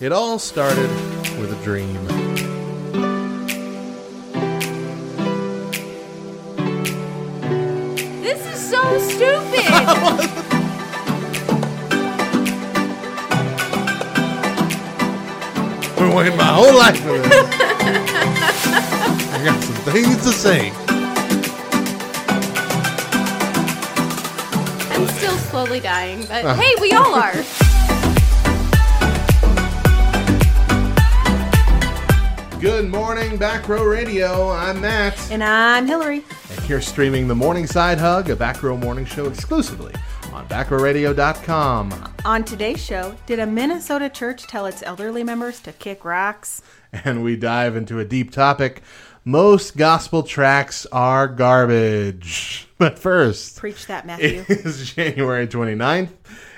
It all started with a dream. This is so stupid. Been waiting my whole life for this. I got some things to say. I'm still slowly dying, but uh-huh. hey, we all are. Good morning, Back Row Radio. I'm Matt. And I'm Hillary. And here streaming the Morning Side Hug, a Back Row morning show exclusively on backrowradio.com. On today's show, did a Minnesota church tell its elderly members to kick rocks? And we dive into a deep topic. Most gospel tracts are garbage. But first, Preach that, Matthew. it is January 29th,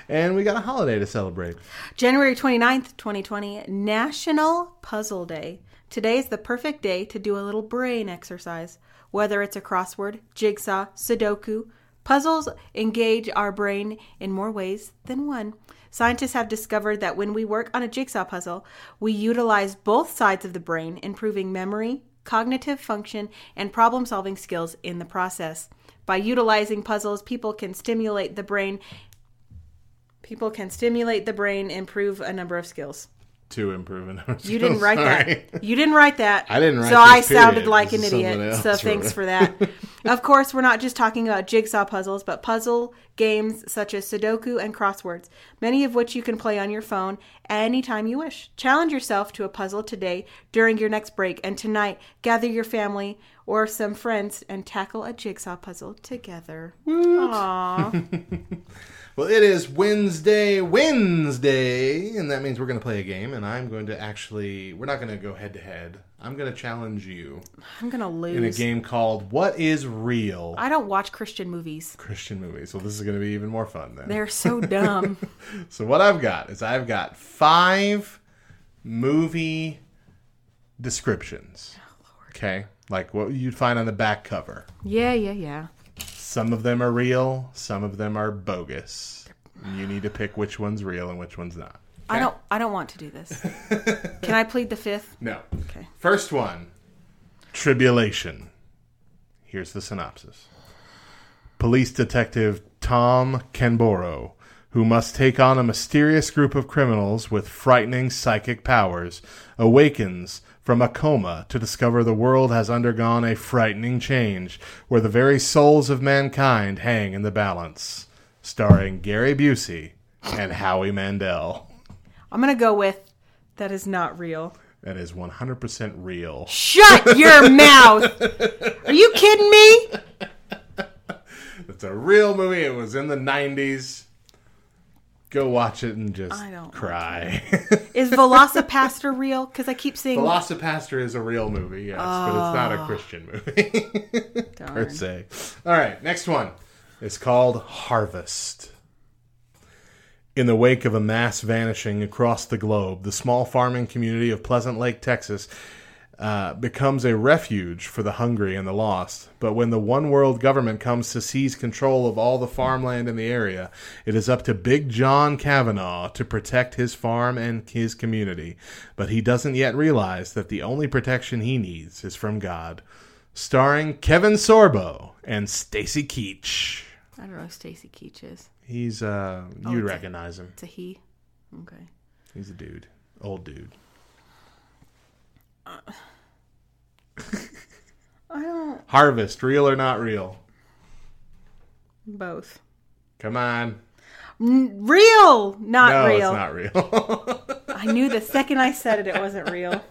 and we got a holiday to celebrate. January 29th, 2020, National Puzzle Day. Today is the perfect day to do a little brain exercise. Whether it's a crossword, jigsaw, sudoku, puzzles engage our brain in more ways than one. Scientists have discovered that when we work on a jigsaw puzzle, we utilize both sides of the brain, improving memory, cognitive function, and problem solving skills in the process. By utilizing puzzles, people can stimulate the brain People can stimulate the brain, improve a number of skills. To improve in our You didn't write Sorry. that. You didn't write that. I didn't write So I this, sounded like an idiot. So thanks for that. of course, we're not just talking about jigsaw puzzles, but puzzle games such as Sudoku and crosswords, many of which you can play on your phone anytime you wish. Challenge yourself to a puzzle today during your next break, and tonight gather your family or some friends and tackle a jigsaw puzzle together. Aww. Well, it is Wednesday, Wednesday, and that means we're going to play a game, and I'm going to actually, we're not going to go head to head. I'm going to challenge you I'm gonna lose. in a game called What is Real? I don't watch Christian movies. Christian movies. Well, this is going to be even more fun then. They're so dumb. So what I've got is I've got five movie descriptions. Oh, okay, like what you'd find on the back cover. yeah, yeah, yeah. Some of them are real, some of them are bogus. You need to pick which one's real and which one's not. I don't. I don't want to do this. Can I plead the fifth? No. Okay. First one Tribulation. Here's the synopsis Police Detective Tom Canboro, who must take on a mysterious group of criminals with frightening psychic powers, awakens from a coma to discover the world has undergone a frightening change where the very souls of mankind hang in the balance. Starring Gary Busey and Howie Mandel. I'm gonna go with that is not real. That is 100% real. Shut your mouth! Are you kidding me? It's a real movie. It was in the 90s. Go watch it and just I don't cry. Is VelociPastor real? Because I keep seeing. VelociPastor is a real movie, yes, but it's not a ah. Christian movie per se. All right, next one. It's called Harvest. In the wake of a mass vanishing across the globe, the small farming community of Pleasant Lake, Texas, uh, becomes a refuge for the hungry and the lost. But when the one world government comes to seize control of all the farmland in the area, it is up to Big John Kavanaugh to protect his farm and his community. But he doesn't yet realize that the only protection he needs is from God. Starring Kevin Sorbo and Stacy Keach. I don't know who Stacy Keach is. He's uh you it's a- recognize him. It's a he. Okay. He's a dude. Old dude. I don't. Harvest, real or not real? Both. Come on. N- real, not no, real. it's not real. I knew the second I said it, it wasn't real.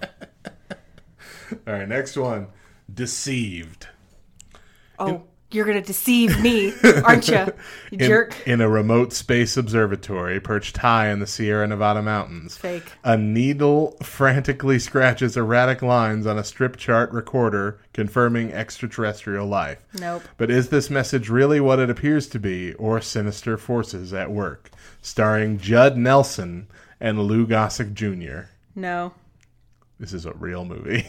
All right, next one. Deceived. Oh, you're gonna deceive me, aren't you? You In, jerk. in a remote space observatory perched high in the Sierra Nevada mountains. Fake. A needle frantically scratches erratic lines on a strip chart recorder confirming extraterrestrial life. Nope. But is this message really what it appears to be, or sinister forces at work? Starring Judd Nelson and Lou Gossett Jr. No. This is a real movie.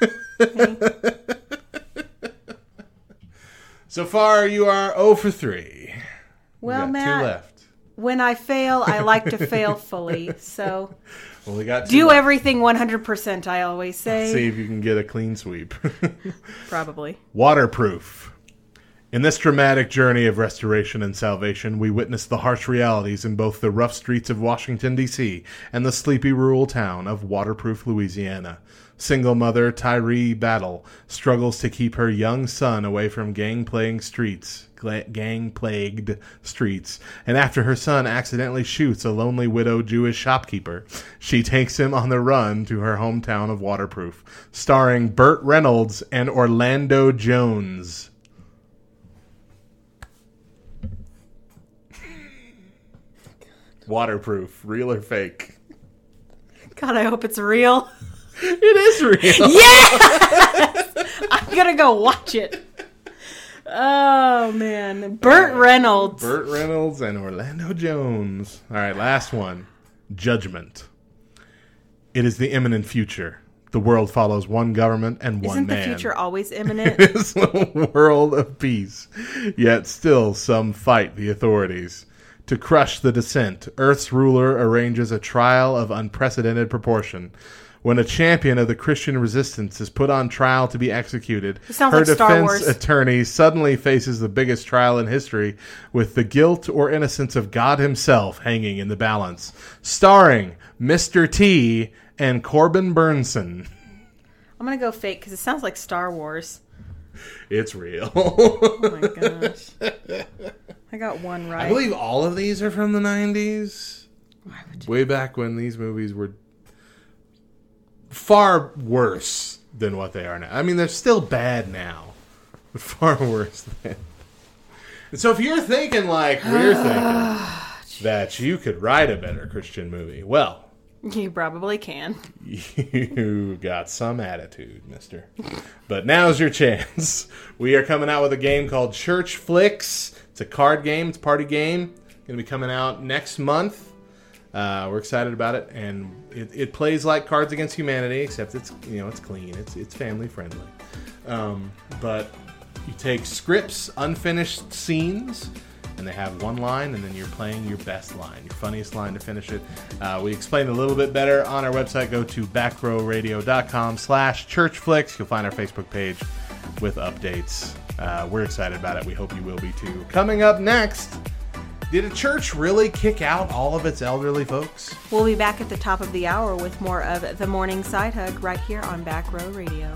so far, you are 0 for 3. Well, Matt, two left. when I fail, I like to fail fully. So Well, we got do two- everything 100%, I always say. See if you can get a clean sweep. Probably. Waterproof. In this dramatic journey of restoration and salvation, we witness the harsh realities in both the rough streets of Washington, D.C., and the sleepy rural town of Waterproof, Louisiana. Single mother Tyree Battle struggles to keep her young son away from gang-plagued streets, gang-plagued streets, and after her son accidentally shoots a lonely widow Jewish shopkeeper, she takes him on the run to her hometown of Waterproof, starring Burt Reynolds and Orlando Jones. Waterproof, real or fake? God, I hope it's real. It is real. I'm going to go watch it. Oh, man. Burt Reynolds. Burt Reynolds and Orlando Jones. All right, last one. Judgment. It is the imminent future. The world follows one government and one Isn't the future always imminent? It's a world of peace. Yet still some fight the authorities. To crush the dissent, Earth's ruler arranges a trial of unprecedented proportion. When a champion of the Christian resistance is put on trial to be executed, her like defense attorney suddenly faces the biggest trial in history with the guilt or innocence of God himself hanging in the balance. Starring Mr. T and Corbin Bernsen. I'm going to go fake because it sounds like Star Wars. It's real. Oh, my gosh. I got one right. I believe all of these are from the 90s. Way back when these movies were far worse than what they are now. I mean, they're still bad now, but far worse than. And so if you're thinking like we're thinking that you could write a better Christian movie, well, You probably can. you got some attitude, mister. But now's your chance. We are coming out with a game called Church Flicks. It's a card game, it's a party game. Going to be coming out next month. Uh, we're excited about it, and it, it plays like Cards Against Humanity, except it's you know it's clean, it's it's family friendly. Um, but you take scripts, unfinished scenes, and they have one line, and then you're playing your best line, your funniest line to finish it. Uh, we explain a little bit better on our website. Go to backrowradio.com slash churchflix. You'll find our Facebook page with updates. Uh, we're excited about it. We hope you will be too. Coming up next, did a church really kick out all of its elderly folks? We'll be back at the top of the hour with more of the morning side hug right here on Back Row Radio.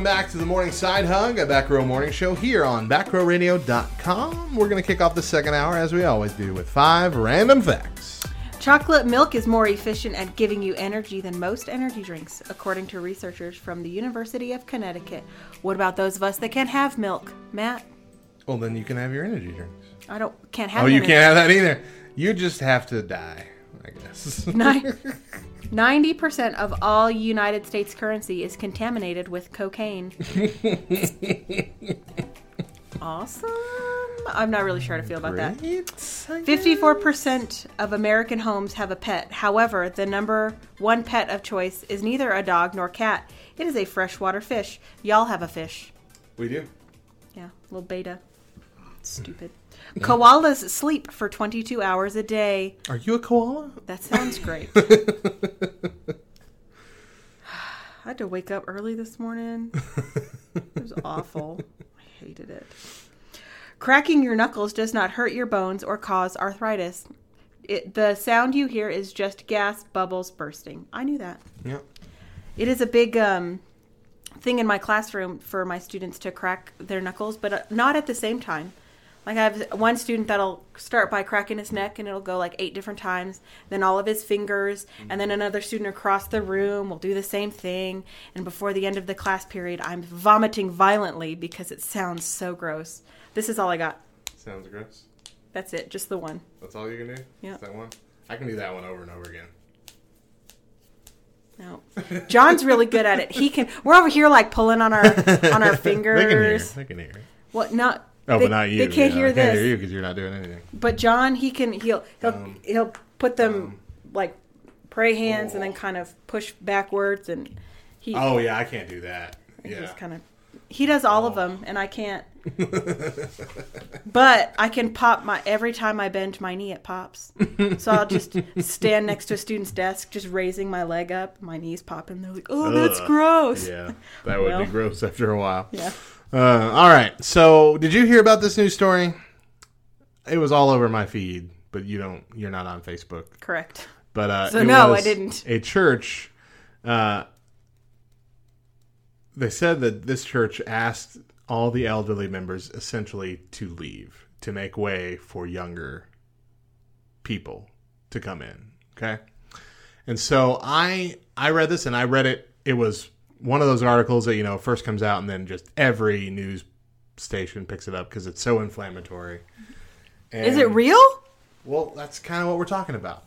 welcome back to the Morning Side Hug, a Back Row Morning Show here on backrowradio.com. We're going to kick off the second hour, as we always do, with five random facts. Chocolate milk is more efficient at giving you energy than most energy drinks, according to researchers from the University of Connecticut. What about those of us that can't have milk, Matt? Well, then you can have your energy drinks. I don't can't oh, have. Oh, you energy. can't have that either. You just have to die, I guess. Nice. 90% of all United States currency is contaminated with cocaine. awesome. I'm not really sure how to feel about that. Great, 54% of American homes have a pet. However, the number one pet of choice is neither a dog nor cat. It is a freshwater fish. Y'all have a fish. We do. Yeah, little betta. Stupid. Koalas sleep for 22 hours a day. Are you a koala? That sounds great. I had to wake up early this morning. It was awful. I hated it. Cracking your knuckles does not hurt your bones or cause arthritis. It, the sound you hear is just gas bubbles bursting. I knew that. Yeah. It is a big um, thing in my classroom for my students to crack their knuckles, but uh, not at the same time. Like I have one student that'll start by cracking his neck and it'll go like eight different times, then all of his fingers, and then another student across the room will do the same thing. And before the end of the class period, I'm vomiting violently because it sounds so gross. This is all I got. Sounds gross. That's it, just the one. That's all you can do? Yeah. That one? I can do that one over and over again. No, John's really good at it. He can. We're over here like pulling on our on our fingers. They can hear. They can hear. What? Not Oh, They- but not you. they can't yeah, hear I can't hear this. you because you're not doing anything. But John, he can he'll he'll Um, he'll put them like pray hands and then kind of push backwards and he Oh yeah, I can't do that. he's Yeah. kind of he does all of them and I can't. but I can pop my every time I bend my knee it pops. so I'll just stand next to a student's desk just raising my leg up, my knees popping. They're like, "Oh, that's gross." Yeah, that would Well. be gross after a while. Yeah. Uh, all right. So, did you hear about this news story? It was all over my feed, but you don't. You're not on Facebook. Correct. But uh, So it no, I didn't. A church. Uh, they said that this church asked all the elderly members essentially to leave to make way for younger people to come in. Okay, and so I I read this and I read it. It was one of those articles that you know first comes out and then just every news station picks it up because it's so inflammatory. Is it real? Well, that's kind of what we're talking about.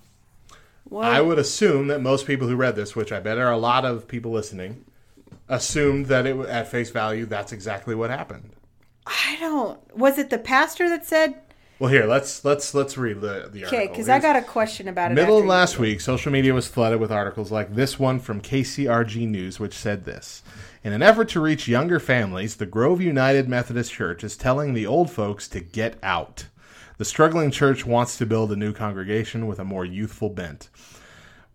Well, I would assume that most people who read this, which I bet are a lot of people listening, assumed that it at face value that's exactly what happened. I don't. Was it the pastor that said? Well, here let's let's let's read the the article. Okay, because I got a question about it. Middle of last week, social media was flooded with articles like this one from KCRG News, which said this. In an effort to reach younger families, the Grove United Methodist Church is telling the old folks to get out. The struggling church wants to build a new congregation with a more youthful bent.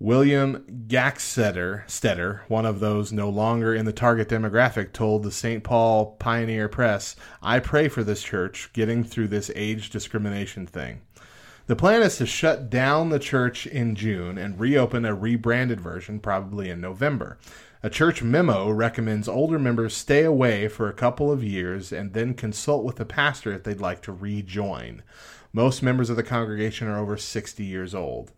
William Gaxeter, Stetter, one of those no longer in the target demographic, told the St. Paul Pioneer Press, I pray for this church getting through this age discrimination thing. The plan is to shut down the church in June and reopen a rebranded version probably in November. A church memo recommends older members stay away for a couple of years and then consult with the pastor if they'd like to rejoin. Most members of the congregation are over 60 years old.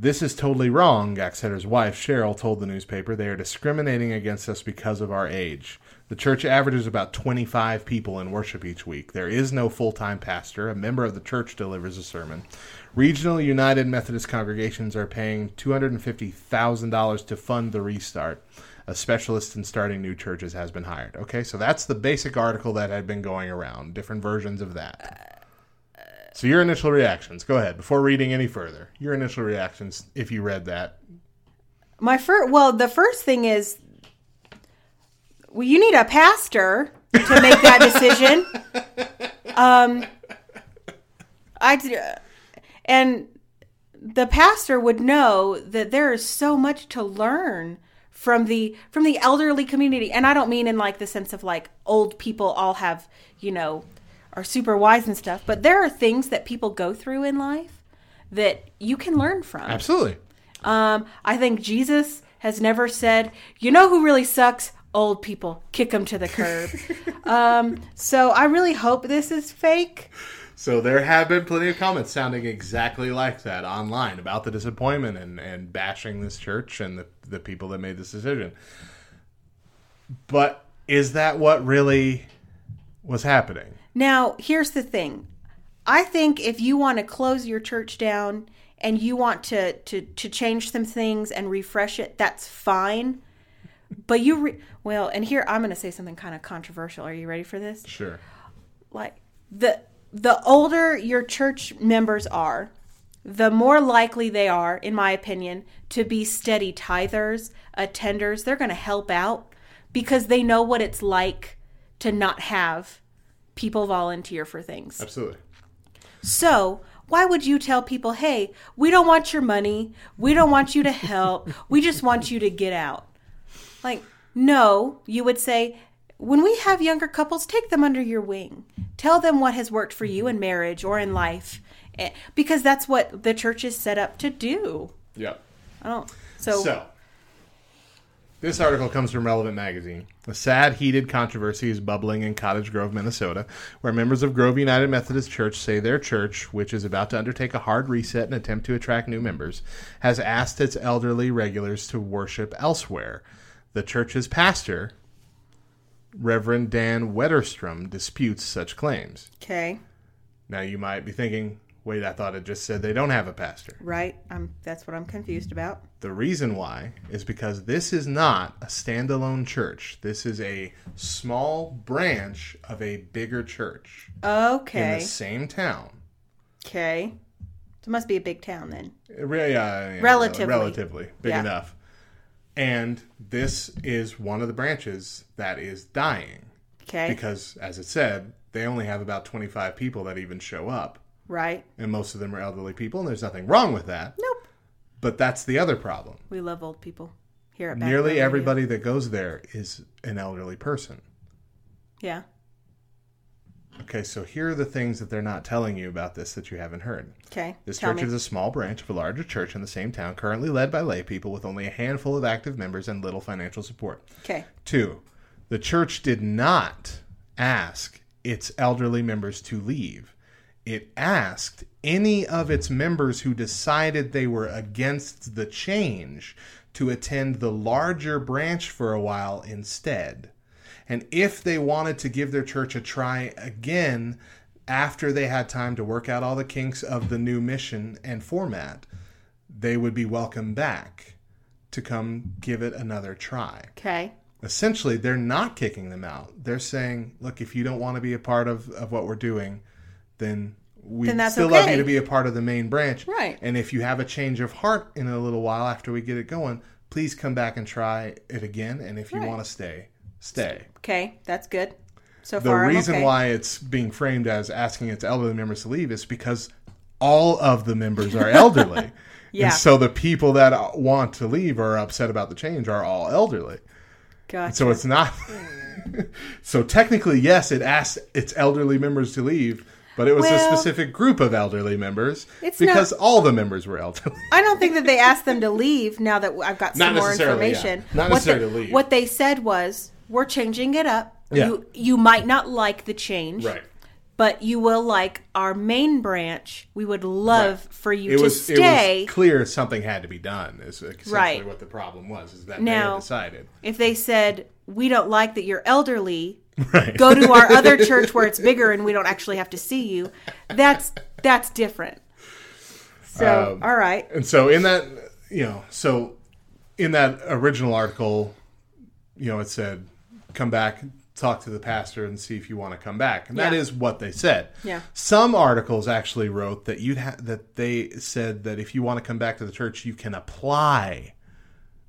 This is totally wrong, Gackstetter's wife, Cheryl, told the newspaper. They are discriminating against us because of our age. The church averages about 25 people in worship each week. There is no full time pastor. A member of the church delivers a sermon. Regional United Methodist congregations are paying $250,000 to fund the restart. A specialist in starting new churches has been hired. Okay, so that's the basic article that had been going around, different versions of that. So your initial reactions. Go ahead before reading any further. Your initial reactions if you read that. My first, well, the first thing is, well, you need a pastor to make that decision. Um, I and the pastor would know that there is so much to learn from the from the elderly community, and I don't mean in like the sense of like old people all have you know are super wise and stuff, but there are things that people go through in life that you can learn from. Absolutely. Um, I think Jesus has never said, you know who really sucks? Old people. Kick them to the curb. um, so I really hope this is fake. So there have been plenty of comments sounding exactly like that online about the disappointment and, and bashing this church and the, the people that made this decision. But is that what really was happening? Now, here's the thing. I think if you want to close your church down and you want to to to change some things and refresh it, that's fine. But you re- well, and here I'm going to say something kind of controversial. Are you ready for this? Sure. like the the older your church members are the more likely they are in my opinion to be steady tithers attenders they're going to help out because they know what it's like to not have people volunteer for things Absolutely. so why would you tell people hey we don't want your money we don't want you to help we just want you to get out like, no, you would say, when we have younger couples, take them under your wing. Tell them what has worked for you in marriage or in life, Eh, because that's what the church is set up to do. Yeah. I don't. So, So, this article comes from Relevant Magazine. A sad, heated controversy is bubbling in Cottage Grove, Minnesota, where members of Grove United Methodist Church say their church, which is about to undertake a hard reset and attempt to attract new members, has asked its elderly regulars to worship elsewhere. The church's pastor, Reverend Dan Wetterstrom, disputes such claims. okay. Now, you might be thinking, Wait, I thought it just said they don't have a pastor. Right? I'm, that's what I'm confused about. The reason why is because this is not a standalone church. This is a small branch of a bigger church Okay. in the same town. Okay. So it must be a big town then. Uh, re- yeah, yeah, Relatively. relatively big Yeah. enough. And this is one of the branches that is dying Okay. because, as it said, they only have about 25 people that even show up, right. and most of them are elderly people, and there's nothing wrong with that. Nope. But that's the other problem. We love old people here at Nearly everybody that goes there is an elderly person. Yeah. Okay, so here are the things that they're not telling you about this that you haven't heard. Okay. This church me. is a small branch of a larger church in the same town, currently led by lay people with only a handful of active members and little financial support. Okay. Two, the church did not ask its elderly members to leave. It asked any of its members who decided they were against the change to attend the larger branch for a while instead. And if they wanted to give their church a try again after they had time to work out all the kinks of the new mission and format, they would be welcome back to come give it another try Okay. essentially they're not kicking them out they're saying look if you don't want to be a part of, of what we're doing then we Then that's still love you to be a part of the main branch Right. and if you have a change of heart in a little while after we get it going please come back and try it again and if you Right. want to stay stay Okay. That's good. So the far, reason okay. why it's being framed as asking its elderly members to leave is because all of the members are elderly Yeah. and so the people that want to leave or are upset about the change are all elderly Gotcha. so it's not. so technically, yes, it asks its elderly members to leave, but it was a specific group of elderly members It's because all the members were elderly. I don't think that they asked them to leave. Now that I've got some more necessarily, yeah. information, Not what necessarily they, to leave. What they said was, "We're changing it up. Yeah. You you might not like the change, but you will like our main branch. We would love Right. for you It to was. stay. It was clear something had to be done. Is essentially Right. what the problem was. Is that Now- they decided. if they said we don't like that you're elderly, Right. go to our other church where it's bigger and we don't actually have to see you. That's that's different. So Um, all right, And so in that, you know, so in that original article, you know, it said, "Come back, talk to the pastor, and see if you want to come back." And that Yeah. is what they said. Yeah. Some articles actually wrote that you'd ha- that they said that if you want to come back to the church, you can apply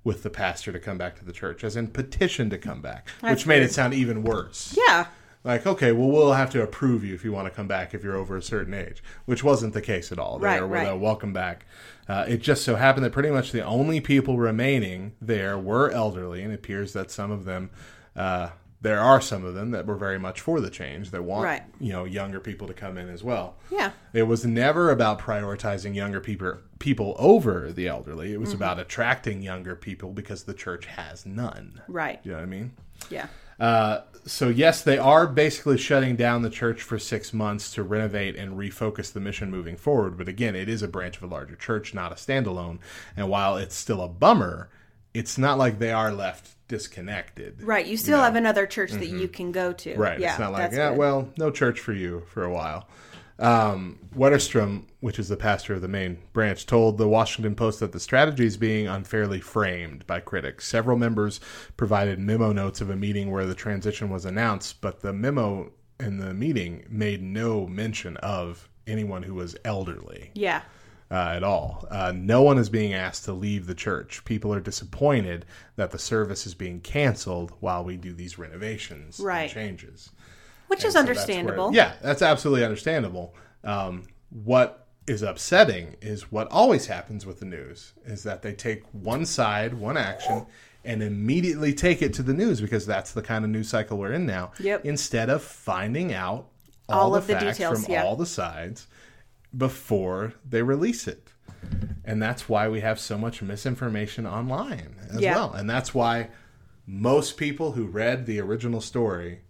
with the pastor to come back to the church, as in petition to come back, which made it sound even worse. yeah, Like, okay, well, we'll have to approve you if you want to come back if you're over a certain age, which wasn't the case at all. They Right, were right. welcome back. Uh, it just so happened that pretty much the only people remaining there were elderly, and it appears that some of them, uh, there are some of them that were very much for the change that want, Right. you know, younger people to come in as well. yeah, It was never about prioritizing younger people people over the elderly. It was Mm-hmm. about attracting younger people because the church has none. right, You know what I mean? yeah, Uh, so yes, they are basically shutting down the church for six months to renovate and refocus the mission moving forward. But again, it is a branch of a larger church, not a standalone. And while it's still a bummer, it's not like they are left disconnected. right. You still know? have another church that you can go to. Right. Yeah, it's not like, yeah, good. well, no church for you for a while. Um, Wetterstrom, which is the pastor of the main branch, told the Washington Post that the strategy is being unfairly framed by critics. Several members provided memo notes of a meeting where the transition was announced, but the memo in the meeting made no mention of anyone who was elderly yeah, uh, at all. Uh, no one is being asked to leave the church. People are disappointed that the service is being canceled while we do these renovations Right. and changes. which And is so that's where- understandable. yeah, that's absolutely understandable. Um, what is upsetting is what always happens with the news is that they take one side, one action, and immediately take it to the news because that's the kind of news cycle we're in now. Yep. Instead of finding out all, All the of the facts details, from yeah. all the sides before they release it. And that's why we have so much misinformation online as Yeah. well. And that's why most people who read the original story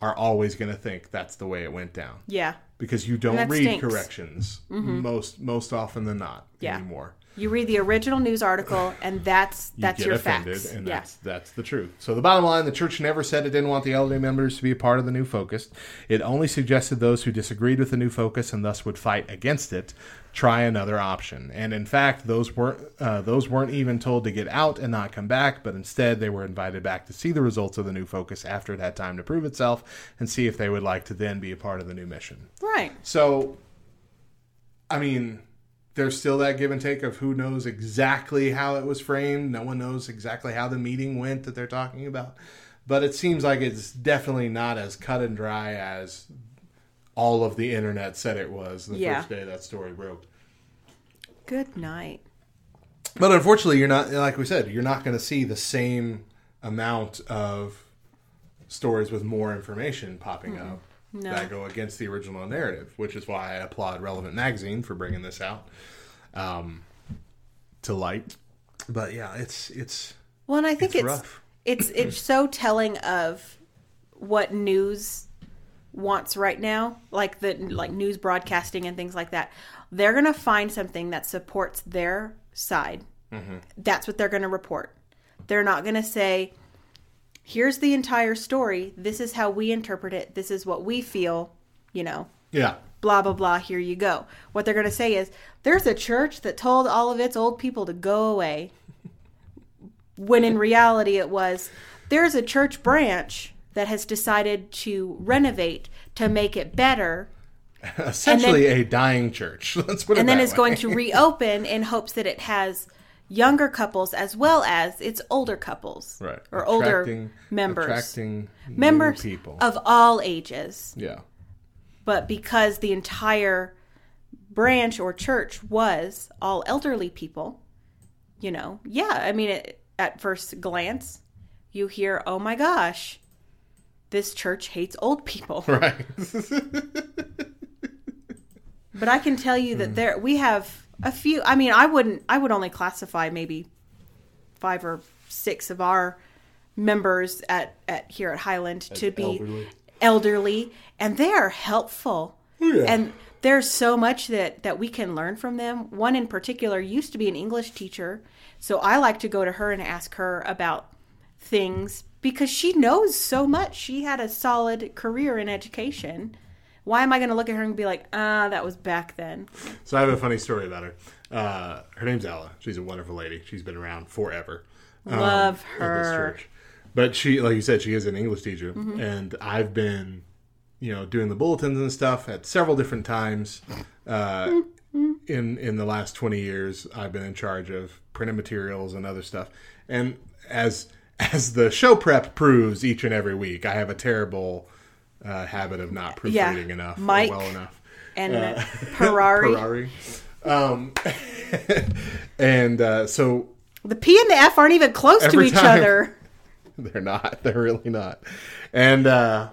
are always going to think that's the way it went down Yeah, because you don't read stinks. Mm-hmm. corrections most most often than not Yeah. anymore. You read the original news article, and that's you that's get your offended, facts. and yeah. that's that's the truth. So the bottom line: the church never said it didn't want the elderly members to be a part of the new focus. It only suggested those who disagreed with the new focus and thus would fight against it try another option. And in fact, those weren't uh, those weren't even told to get out and not come back, but instead they were invited back to see the results of the new focus after it had time to prove itself and see if they would like to then be a part of the new mission. Right. So, I mean, there's still that give and take of who knows exactly how it was framed. No one knows exactly how the meeting went that they're talking about. But it seems like it's definitely not as cut and dry as all of the internet said it was the Yeah. first day that story broke. Good night. But unfortunately, you're not, like we said, you're not going to see the same amount of stories with more information popping up No. that go against the original narrative, which is why I applaud Relevant Magazine for bringing this out um, to light. But yeah, it's it's Well, and I think It's it's rough. it's it's so telling of what news wants right now, like the like news broadcasting and things like that. They're gonna find something that supports their side. That's what they're gonna report. They're not gonna say, "Here's the entire story. This is how we interpret it. This is what we feel." You know, yeah, blah blah blah here you go what they're going to say is there's a church that told all of its old people to go away when in reality it was there's a church branch that has decided to renovate to make it better essentially a dying church. Let's put it and then is going to reopen in hopes that it has younger couples as well as its older couples right or older Attracting- members attracting members people. of all ages yeah, but because the entire branch or church was all elderly people, you know, yeah, I mean, it, at first glance, you hear, oh my gosh, this church hates old people. right. But I can tell you that mm. there, we have a few, I mean, I wouldn't, I would only classify maybe five or six of our members at, at here at Highland to be elderly. elderly, and they are helpful. Oh, yeah. And there's so much that that we can learn from them. One in particular used to be an English teacher, so I like to go to her and ask her about things because she knows so much. She had a solid career in education. Why am I going to look at her and be like, "Ah, that was back then"? So I have a funny story about her. Uh, her name's Ella. She's a wonderful lady. She's been around forever. um, Love at this her. church. But she, like you said, she is an English teacher, Mm-hmm. and I've been, you know, doing the bulletins and stuff at several different times. Uh, in in the last twenty years, I've been in charge of printed materials and other stuff. And as as the show prep proves each and every week, I have a terrible uh, habit of not proofreading enough, Mike well enough. And Uh, Ferrari, Ferrari. Um, and uh, so the P and the F aren't even close to each time. other. they're not. They're really not. And uh,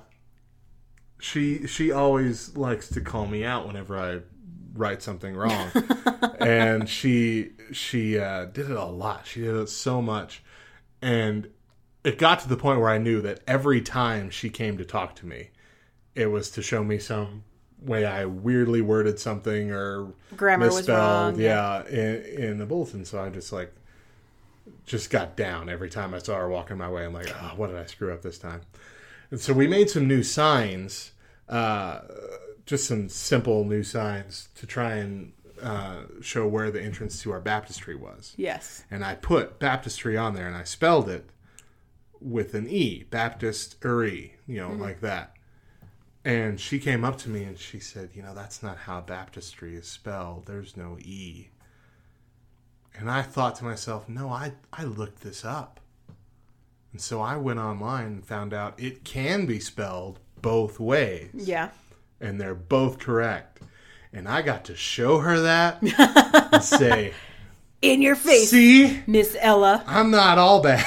she she always likes to call me out whenever I write something wrong. and she she uh, did it a lot. She did it so much, and it got to the point where I knew that every time she came to talk to me, it was to show me some way I weirdly worded something or Grammar was misspelled, wrong, Yeah, in, in the bulletin. So I just like just got down every time I saw her walking my way. I'm like, oh, what did I screw up this time? And so we made some new signs, uh, just some simple new signs to try and uh, show where the entrance to our baptistry was. Yes. And I put baptistry on there and I spelled it with an E, baptistery, you know, like that. And she came up to me and she said, You know, that's not how baptistry is spelled. There's no E. And I thought to myself, No, I, I looked this up. And so I went online and found out it can be spelled both ways. Yeah. And they're both correct. And I got to show her that and say, In your face, See, Miss Ella. I'm not all bad.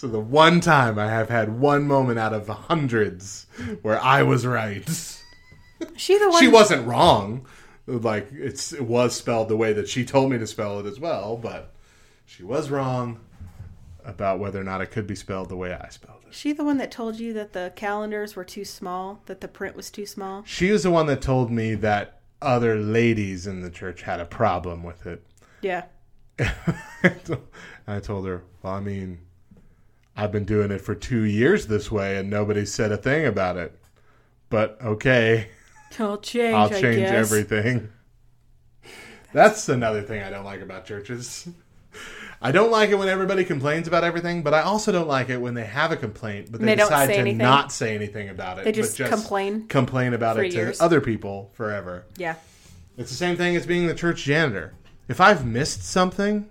So the one time I have had one moment out of the hundreds where I was right. She the one. She wasn't wrong. Like it's it was spelled the way that she told me to spell it as well, but she was wrong about whether or not it could be spelled the way I spelled it. She the one that told you that the calendars were too small, that the print was too small. She was the one that told me that other ladies in the church had a problem with it. Yeah. I told her, well, I mean, I've been doing it for two years this way and nobody said a thing about it. But okay, I'll change. I'll change everything. That's another thing I don't like about churches. I don't like it when everybody complains about everything, but I also don't like it when they have a complaint, but they, They decide to anything. not say anything about it. They but just complain complain about it to years. other people forever. Yeah. It's the same thing as being the church janitor. If I've missed something,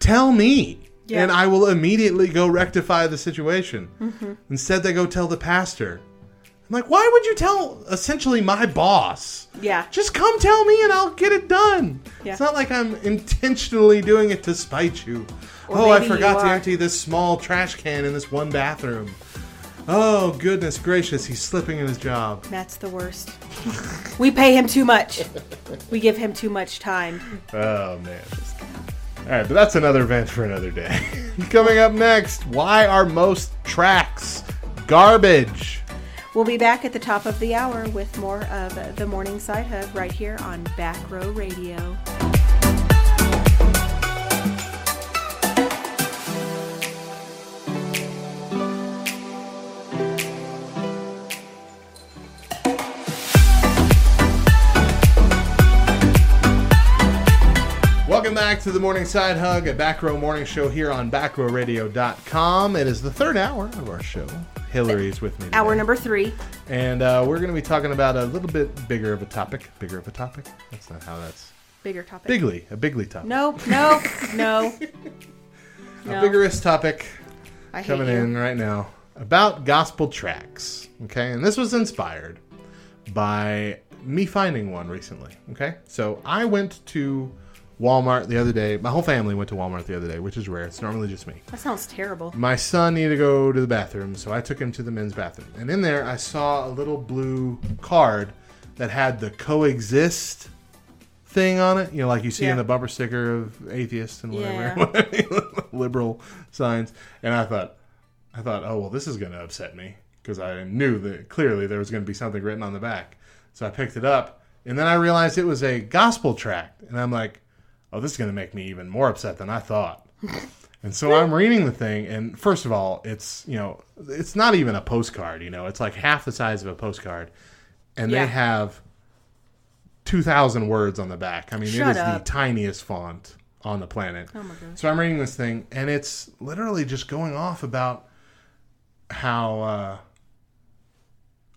tell me. Yeah. And I will immediately go rectify the situation. Mm-hmm. Instead, they go tell the pastor. I'm like, why would you tell essentially my boss? Yeah. Just come tell me and I'll get it done. Yeah. It's not like I'm intentionally doing it to spite you. oh, I forgot to empty this small trash can in this one bathroom. Oh, goodness gracious, he's slipping in his job. That's the worst. we pay him too much. We give him too much time. Oh man. All right, but that's another event for another day. Coming up next, why are most tracts garbage? We'll be back at the top of the hour with more of the Morning Side Hug right here on Back Row Radio. Back to the Morning Side Hug, a Back Row Morning Show here on backrowradio.com. It is the third hour of our show. Hillary's with me. Today. Hour number three. And uh, we're going to be talking about a little bit bigger of a topic. Bigger of a topic? That's not how that's. Bigger topic. Bigly, a bigly topic. Nope, nope, no. A No. vigorous topic I coming in right now about gospel tracts. Okay, and this was inspired by me finding one recently. Okay, so I went to Walmart the other day. My whole family went to Walmart the other day, which is rare. It's normally just me. That sounds terrible. My son needed to go to the bathroom, so I took him to the men's bathroom. And in there, I saw a little blue card that had the coexist thing on it. You know, like you see Yeah. in the bumper sticker of atheists and Yeah. whatever, liberal signs. And I thought, I thought, oh well, this is going to upset me because I knew that clearly there was going to be something written on the back. So I picked it up, and then I realized it was a gospel tract, and I'm like, oh, this is going to make me even more upset than I thought. And so I'm reading the thing, and first of all, it's you know, it's not even a postcard. You know, it's like half the size of a postcard, and Yeah. they have two thousand words on the back. I mean, it Shut is the tiniest font on the planet. Oh my gosh. So I'm reading this thing, and it's literally just going off about how, uh,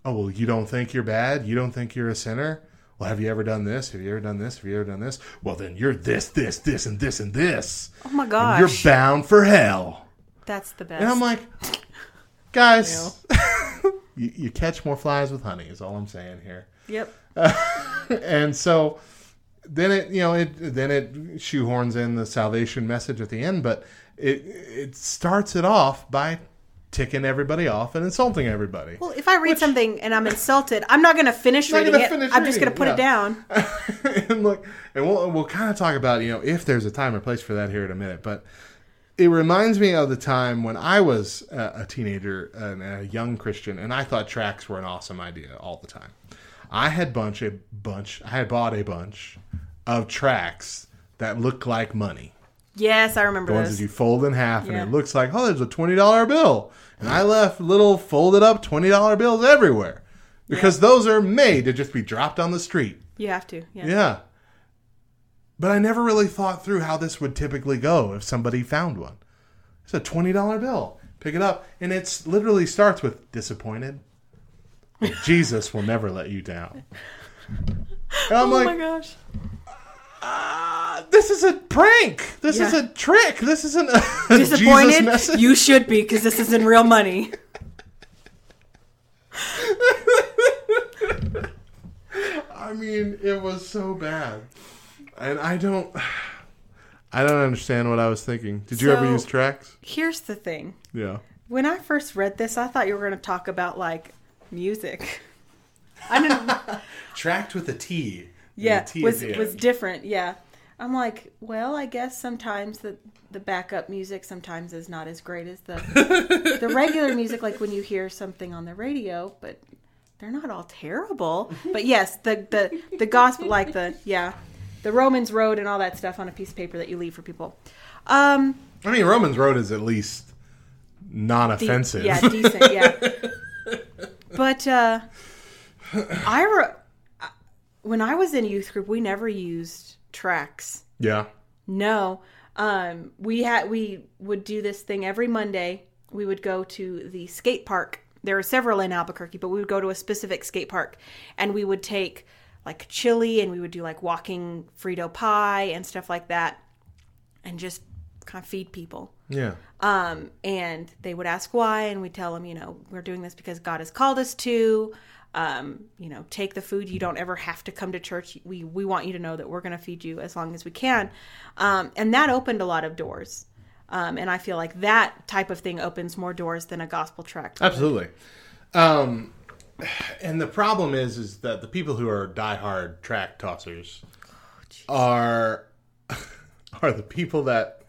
oh well, you don't think you're bad, you don't think you're a sinner. Well, have you ever done this? Have you ever done this? Have you ever done this? Well, then you're this, this, this, and this, and this. Oh my And gosh. You're bound for hell. That's the best. And I'm like, guys, you, you catch more flies with honey, is all I'm saying here. yep. and so then it, you know, it then it shoehorns in the salvation message at the end, but it it starts it off by ticking everybody off and insulting everybody. Well, if I read something and I'm insulted, I'm not going to finish reading it. finish I'm just going to put it, it down. and look, and we'll we'll kind of talk about you know if there's a time or place for that here in a minute, but it reminds me of the time when I was a, a teenager and a young Christian, and I thought tracts were an awesome idea all the time. I had bunch a bunch. I had bought a bunch of tracts that looked like money. Yes, I remember The ones those. that you fold in half, and Yeah. it looks like oh, there's a twenty dollar bill, and I left little folded up twenty dollar bills everywhere because those are made to just be dropped on the street. You have to. Yeah. Yeah. But I never really thought through how this would typically go if somebody found one. It's a $20 bill. Pick it up. And it's literally starts with disappointed. But Jesus will never let you down. And I'm oh like, my gosh. Ah, this is a prank. This is a trick. This isn't a Disappointed? You should be because this isn't real money. I mean, it was so bad. And I don't I don't understand what I was thinking. Did you ever use tracts? Here's the thing. Yeah. When I first read this, I thought you were going to talk about like music. I didn't. Tract with a T. yeah, was was different. Yeah, I'm like, well, I guess sometimes the the backup music sometimes is not as great as the the regular music, like when you hear something on the radio. But they're not all terrible. But yes, the the the gospel, like the yeah, the Romans road and all that stuff on a piece of paper that you leave for people. Um, I mean, Romans Road is at least non-offensive. yeah, decent, yeah. But uh, I re- when I was in youth group, we never used tracts. yeah. No. Um, we had we would do this thing every Monday. We would go to the skate park. There are several in Albuquerque, but we would go to a specific skate park and we would take like chili and we would do like walking Frito pie and stuff like that and just kind of feed people. Yeah. Um, and they would ask why, and we tell them, you know, we're doing this because God has called us to. Um, you know, take the food. You don't ever have to come to church. We we want you to know that we're going to feed you as long as we can, um, and that opened a lot of doors. Um, and I feel like that type of thing opens more doors than a gospel tract. Absolutely. Um, and the problem is, is that the people who are diehard tract tossers are are the people that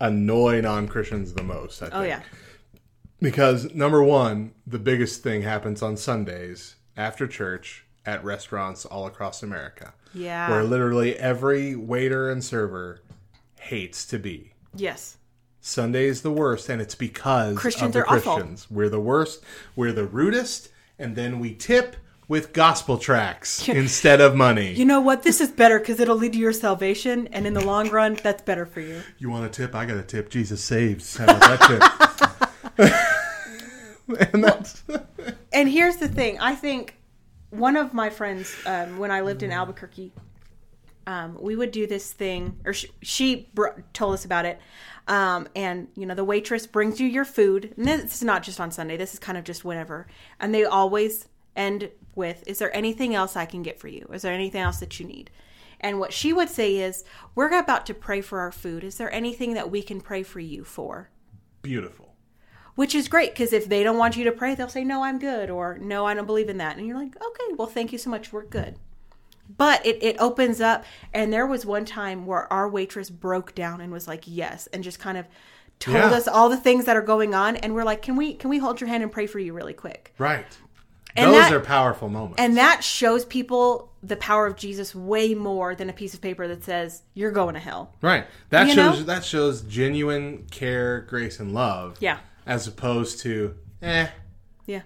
annoy non Christians the most. I think. Oh yeah, Because number one, the biggest thing happens on Sundays after church at restaurants all across America, yeah, where literally every waiter and server hates to be. yes, Sunday is the worst, and it's because Christians of the are awful. We're the worst. We're the rudest, and then we tip with gospel tracts instead of money. You know what? This is better because it'll lead to your salvation, and in the long run, that's better for you. You want a tip? I got a tip. Jesus saves. How about that tip? and that's and here's the thing. I think one of my friends um, when i lived in albuquerque um, we would do this thing or she, she br- told us about it. Um, and you know the waitress brings you your food. And this is not just on sunday. This is kind of just whenever. And they always end with is there anything else i can get for you? Is there anything else that you need? And what she would say is we're about to pray for our food. Is there anything that we can pray for you for? Beautiful. Which is great because if they don't want you to pray, they'll say, No, I'm good, or No, I don't believe in that. And you're like, Okay, well, thank you so much. We're good. But it, it opens up. And there was one time where our waitress broke down and was like, Yes, and just kind of told Yeah. us all the things that are going on. And we're like, Can we can we hold your hand and pray for you really quick? Right. And Those that- are powerful moments. And that shows people the power of Jesus way more than a piece of paper that says, You're going to hell. right. That You shows know? that shows genuine care, grace, and love. Yeah. As opposed to, eh, Yeah.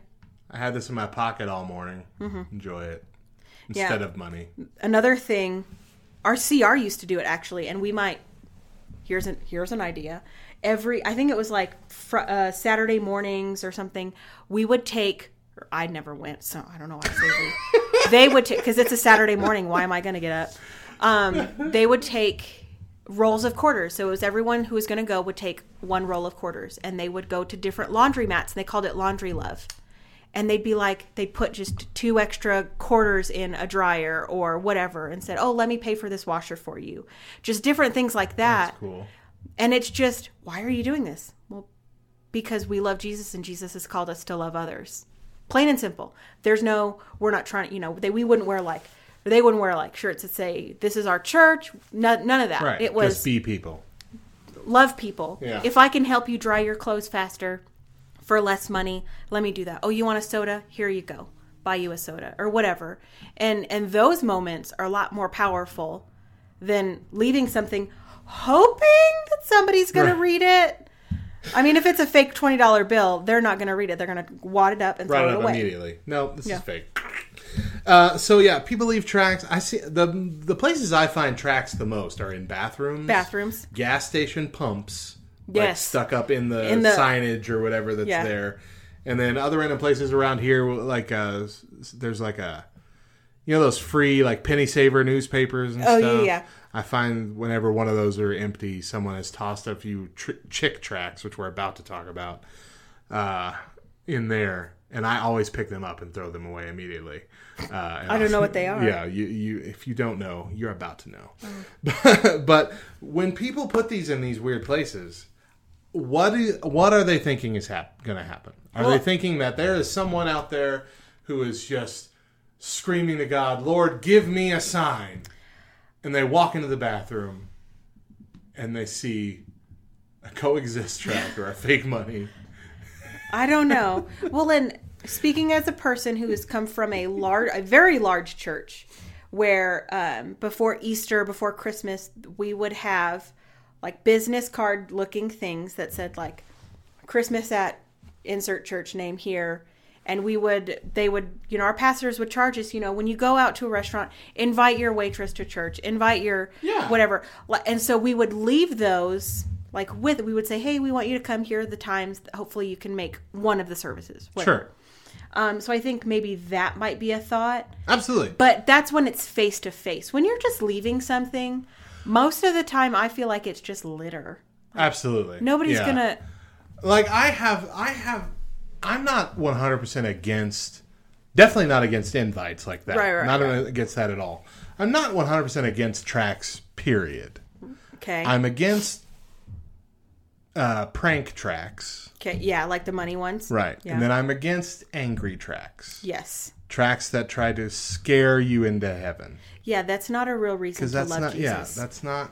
I had this in my pocket all morning. Enjoy it. Mm-hmm. Yeah. Instead of money. another thing our cr used to do it actually and we might here's an here's an idea every i think it was like fr- uh, saturday mornings or something we would take i never went so i don't know why i say we they would take because it's a saturday morning why am i going to get up um, they would take rolls of quarters. So it was everyone who was going to go would take one roll of quarters and they would go to different laundromats and they called it laundry love. And they'd be like they'd put just two extra quarters in a dryer or whatever and said oh let me pay for this washer for you. Just different things like that. That's cool. and it's just why are you doing this? Well because we love jesus and jesus has called us to love others. Plain and simple. There's no we're not trying you know they, we wouldn't wear like they wouldn't wear like shirts that say this is our church none, none of that Right. it was Just be people. love people. Yeah. If I can help you dry your clothes faster for less money, let me do that. Oh, you want a soda? Here you go. Buy you a soda or whatever. And and those moments are a lot more powerful than leaving something hoping that somebody's going Right. to read it. I mean, if it's a fake twenty dollar bill, they're not going to read it. They're going to wad it up and throw it up away. immediately. No, this Yeah. is fake. Uh, so yeah, people leave tracts. I see the the places I find tracts the most are in bathrooms, Bathrooms. gas station pumps, like Yes. stuck up in the, In the- signage or whatever that's Yeah. there, and then other random places around here, like uh, there's like a, you know, those free like penny saver newspapers and Oh, yeah, stuff. yeah. I find whenever one of those are empty, someone has tossed a few tr- Chick tracts, which we're about to talk about, uh, in there, and I always pick them up and throw them away immediately. Uh, I don't know what they are. Yeah, you, you if you don't know, you're about to know. but when people put these in these weird places, what is, what are they thinking is hap- going to happen? Are Well- they thinking that there is someone out there who is just screaming to God, "Lord, give me a sign," and they walk into the bathroom and they see a coexist tract or a fake money? I don't know. well, and Speaking as a person who has come from a large, a very large church, where um, before Easter, before Christmas, we would have like business card looking things that said like Christmas at insert church name here. And we would, they would, you know, our pastors would charge us, you know, when you go out to a restaurant, invite your waitress to church, invite your Yeah. whatever. And so we would leave those like with, we would say, hey, we want you to come here the times. Hopefully you can make one of the services. whatever. Sure. Um, so I think maybe that might be a thought. Absolutely. But that's when it's face to face. When you're just leaving something, most of the time I feel like it's just litter. Absolutely. Nobody's Yeah. gonna. like I have I have I'm not 100% against definitely not against invites like that. Right, right, not right. against that at all. I'm not 100% against tracts period. Okay. I'm against uh prank tracts. okay. Yeah, like the money ones. Right. Yeah. And then I'm against angry tracts. yes. Tracts that try to scare you into heaven. Yeah, that's not a real reason because to that's love not yeah that's not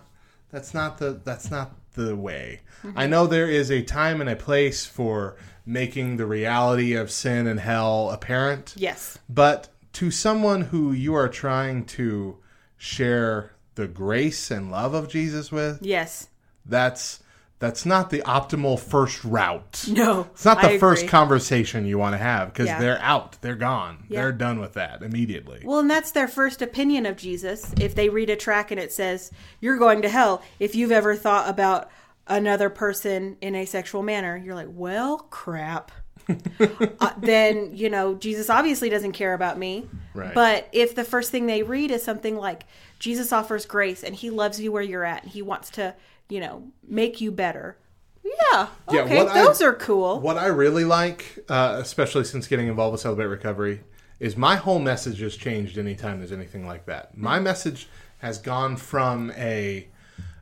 that's not the that's not the way Mm-hmm. i know there is a time and a place for making the reality of sin and hell apparent yes. but to someone who you are trying to share the grace and love of jesus with Yes. that's that's not the optimal first route No. it's not the first conversation you want to have because Yeah. they're out they're gone Yeah. they're done with that immediately Well, and that's their first opinion of Jesus. If they read a tract and it says, You're going to hell, if you've ever thought about another person in a sexual manner, you're like, Well, crap. uh, then, you know, Jesus obviously doesn't care about me. Right. But if the first thing they read is something like, Jesus offers grace and he loves you where you're at and he wants to, you know, make you better. Yeah. Yeah, Okay. what I- those are cool. What I really like, uh, especially since getting involved with Celebrate Recovery, is my whole message has changed anytime there's anything like that. My message has gone from a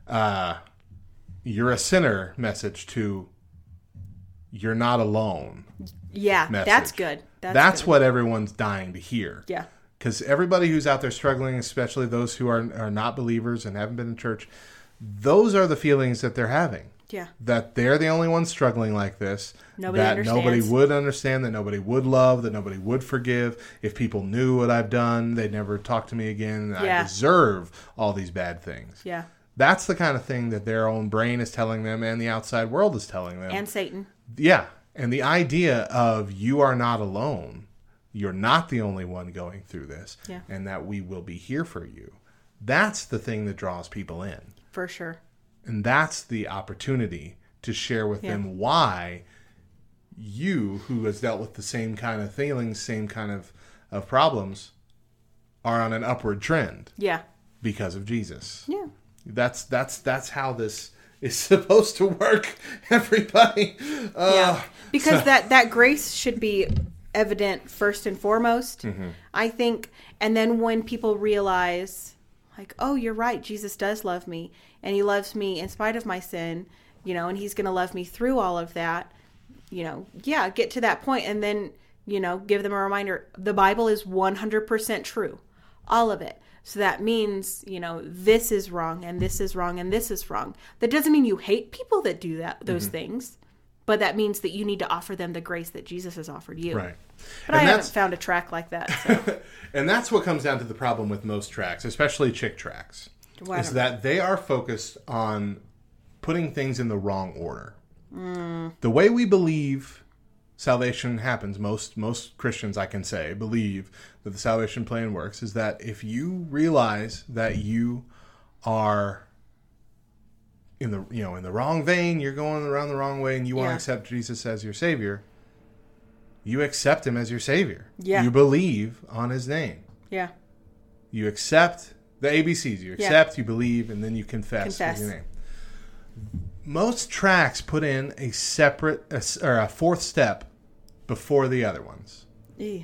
uh, you're a sinner message to you're not alone. yeah. message. That's good. That's, That's, good. what everyone's dying to hear. Yeah. Because everybody who's out there struggling, especially those who are, are not believers and haven't been in church, those are the feelings that they're having Yeah. that they're the only ones struggling like this. Nobody that nobody would understand, that nobody would love, that nobody would forgive. If people knew what I've done, they'd never talk to me again. Yeah. I deserve all these bad things. Yeah. That's the kind of thing that their own brain is telling them and the outside world is telling them. And Satan. yeah. And the idea of you are not alone, you're not the only one going through this, Yeah. and that we will be here for you. That's the thing that draws people in. For sure. And that's the opportunity to share with Yeah. them why you, who has dealt with the same kind of feelings, same kind of, of problems, are on an upward trend Yeah. because of Jesus. Yeah. That's that's that's how this is supposed to work, everybody. Uh, Yeah. Because that that grace should be evident first and foremost. Mm-hmm. I think and then when people realize like, "Oh, you're right. Jesus does love me and he loves me in spite of my sin, you know, and he's going to love me through all of that." You know, yeah, get to that point and then, you know, give them a reminder the Bible is 100% true. All of it. So that means, you know, this is wrong and this is wrong and this is wrong. That doesn't mean you hate people that do that those Mm-hmm. things, but that means that you need to offer them the grace that Jesus has offered you. Right. But I haven't found a tract like that. So. and that's what comes down to the problem with most tracts, especially Chick tracts, Well, is that they are focused on putting things in the wrong order. Mm. The way we believe salvation happens, most most Christians I can say believe that the salvation plan works, is that if you realize that you are in the you know in the wrong vein, you're going around the wrong way, and you want to accept Jesus as your savior, you accept him as your savior. Yeah. You believe on his name. yeah. You accept the ABCs. You Yeah. accept, you believe, and then you confess, Confess. with your name. Most tracts put in a separate a or a fourth step before the other ones, Eh.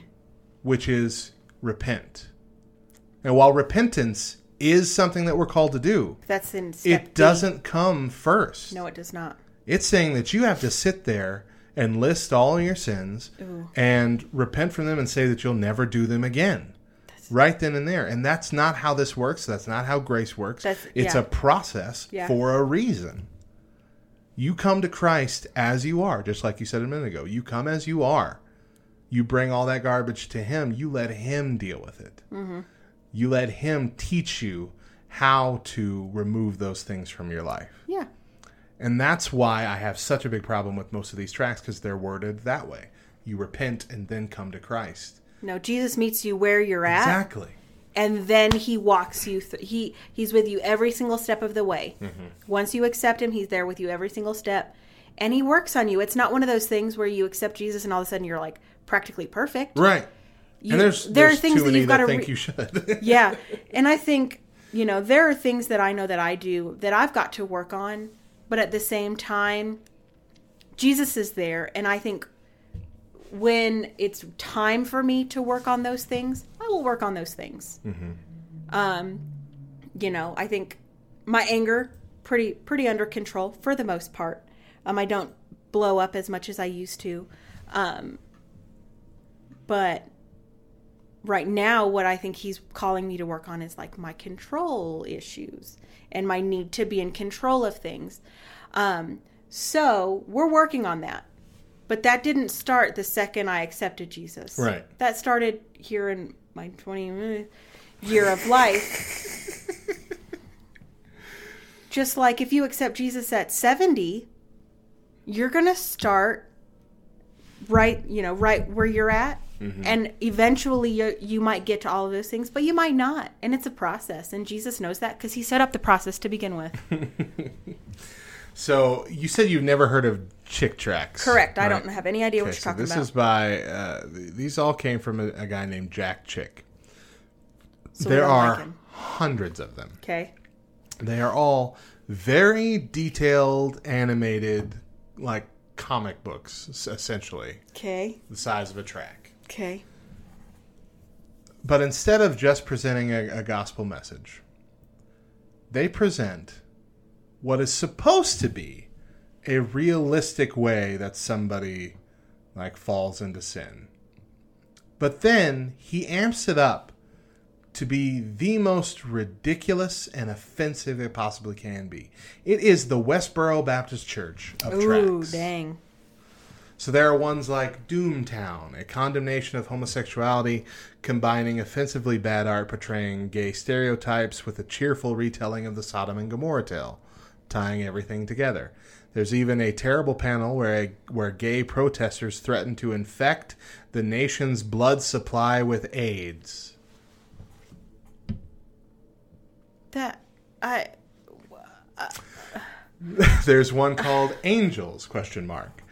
which is repent. And while repentance is something that we're called to do, That's in it D. doesn't come first. No, it does not. It's saying that you have to sit there and list all your sins Ooh. and repent from them and say that you'll never do them again. right then and there. And that's not how this works. That's not how grace works. It's yeah. a process Yeah. for a reason. You come to Christ as you are, just like you said a minute ago. You come as you are. You bring all that garbage to him. You let him deal with it. Mm-hmm. You let him teach you how to remove those things from your life. Yeah. And that's why I have such a big problem with most of these tracts because they're worded that way. You repent and then come to Christ. No, Jesus meets you where you're at. Exactly. and then he walks you through he he's with you every single step of the way Mm-hmm. once you accept him he's there with you every single step and he works on you it's not one of those things where you accept jesus and all of a sudden you're like practically perfect Right. You- and there's, there there's are things that you've got to think re- you should. yeah. And i think you know there are things that i know that i do that i've got to work on but at the same time jesus is there and i think when it's time for me to work on those things i will work on those things. Um you know i think my anger pretty pretty under control for the most part. Um i don't blow up as much as i used to. Um but right now what i think he's calling me to work on is like my control issues and my need to be in control of things. Um, so we're working on that. But that didn't start the second i accepted jesus. Right. that started here in my 20 year of life. Just like if you accept jesus at 70 you're gonna start right you know right where you're at and eventually you, you might get to all of those things but you might not. And it's a process and jesus knows that because he set up the process to begin with. So you said you've never heard of Chick Tracts. correct. I don't have any idea Okay, what you're so talking this about. This is by uh, these all came from a, a guy named Jack Chick. So there are like hundreds of them. okay. They are all very detailed, animated, like comic books, essentially. Okay. The size of a tract. Okay But instead of just presenting a, a gospel message, they present what is supposed to be a realistic way that somebody like falls into sin. But then he amps it up to be the most ridiculous and offensive it possibly can be. It is the Westboro Baptist Church of ooh tracts. dang So there are ones like Doomtown, a condemnation of homosexuality, combining offensively bad art portraying gay stereotypes with a cheerful retelling of the Sodom and Gomorrah tale, tying everything together. There's even a terrible panel where where gay protesters threaten to infect the nation's blood supply with AIDS. that i There's one called Angels question mark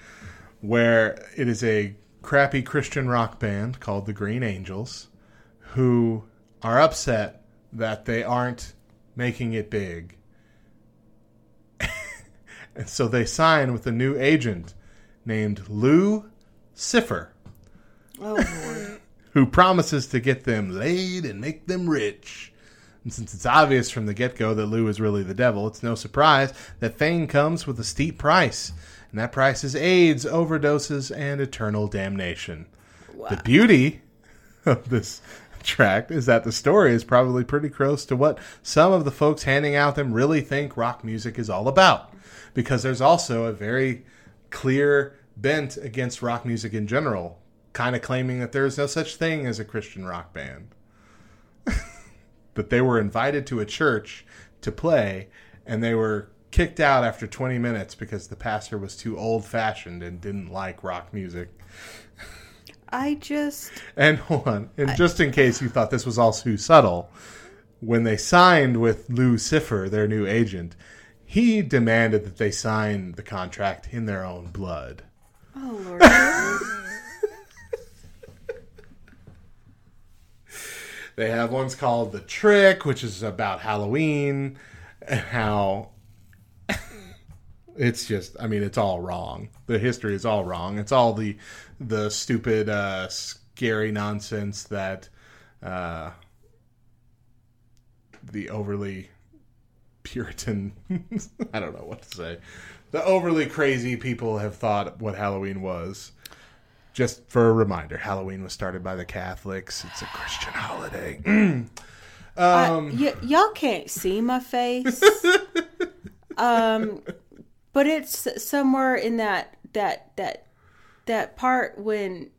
where it is a crappy Christian rock band called the Green Angels who are upset that they aren't making it big. and so they sign with a new agent named Lou Cipher oh who promises to get them laid and make them rich. And since it's obvious from the get go that Lou is really the devil, it's no surprise that fame comes with a steep price. And that price is AIDS, overdoses, and eternal damnation. The beauty of this tract is that the story is probably pretty close to what some of the folks handing out them really think rock music is all about. Because there's also a very clear bent against rock music in general, kind of claiming that there is no such thing as a Christian rock band. that they were invited to a church to play and they were kicked out after 20 minutes because the pastor was too old fashioned and didn't like rock music. i just And hold on, and just in case you thought this was all too subtle, when they signed with Lou Cipher, their new agent, he demanded that they sign the contract in their own blood. oh lord They have ones called The Trick, which is about Halloween and how it's just I mean it's all wrong. The history is all wrong. It's all the the stupid uh scary nonsense that uh the overly puritan I don't know what to say. The overly crazy people have thought what Halloween was. Just for a reminder, Halloween was started by the Catholics. It's a Christian holiday. Uh, y- y'all can't see my face. um, but it's somewhere in that that that that part when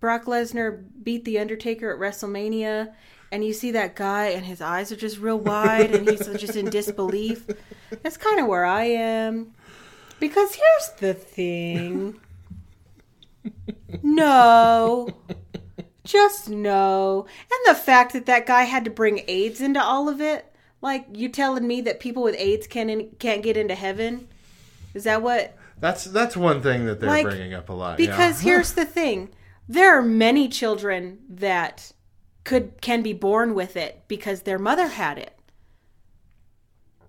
Brock Lesnar beat the Undertaker at WrestleMania, and you see that guy, and his eyes are just real wide, and he's just in disbelief. That's kind of where I am. Because here's the thing. No. Just no. And the fact that that guy had to bring AIDS into all of it, like you telling me that people with AIDS can't in, can't get into heaven? Is that what? That's that's one thing that they're Like, bringing up a lot. Because yeah. here's the thing: there are many children that could can be born with it because their mother had it.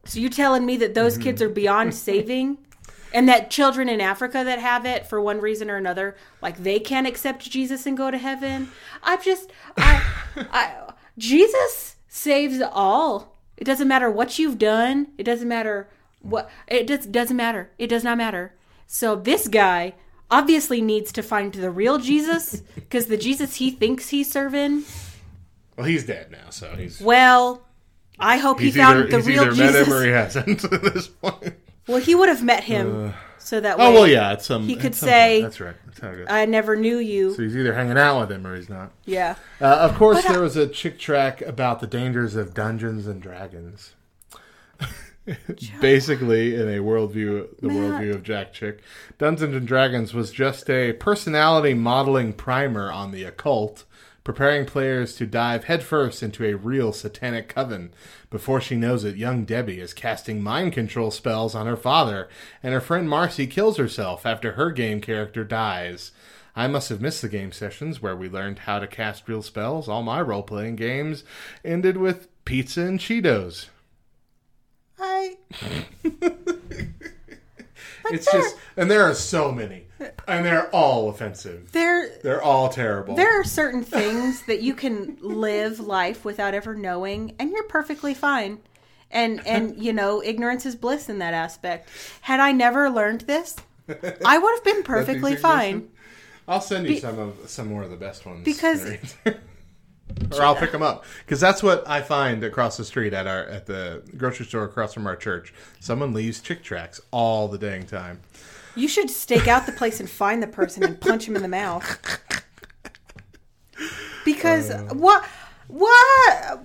So you telling me that those kids mm-hmm. are beyond saving? And that children in Africa that have it for one reason or another, like they can't accept Jesus and go to heaven. I've just, I, I, Jesus saves all. It doesn't matter what you've done. It doesn't matter what. It just doesn't matter. It does not matter. So this guy obviously needs to find the real Jesus because the Jesus he thinks he's serving. well, he's dead now, so he's Well, I hope he found either the he's real either met Jesus. him or he hasn't at this point. Well, he would have met him, so that way Oh well, yeah, it's some. He could some say, point. that's right. That's how it goes. I never knew you. so he's either hanging out with him or he's not. Yeah. Uh, of course, But, uh, there was a Chick tract about the dangers of Dungeons and Dragons. Basically, in a worldview, the Matt. worldview of Jack Chick, Dungeons and Dragons was just a personality modeling primer on the occult, preparing players to dive headfirst into a real satanic coven. Before she knows it, young Debbie is casting mind control spells on her father, and her friend Marcy kills herself after her game character dies. I must have missed the game sessions where we learned how to cast real spells. All my role playing games ended with pizza and Cheetos. I It's just, and there are so many, and they're all offensive. there They're all terrible. there are certain things that you can live life without ever knowing and you're perfectly fine. And and you know, ignorance is bliss in that aspect. Had I never learned this, I would have been perfectly fine. I'll send you Be- some of some more of the best ones Because- or I'll pick them up because that's what I find across the street at our at the grocery store across from our church. Someone leaves Chick tracts all the dang time. You should stake out the place and find the person and punch him in the mouth. Because Uh. what what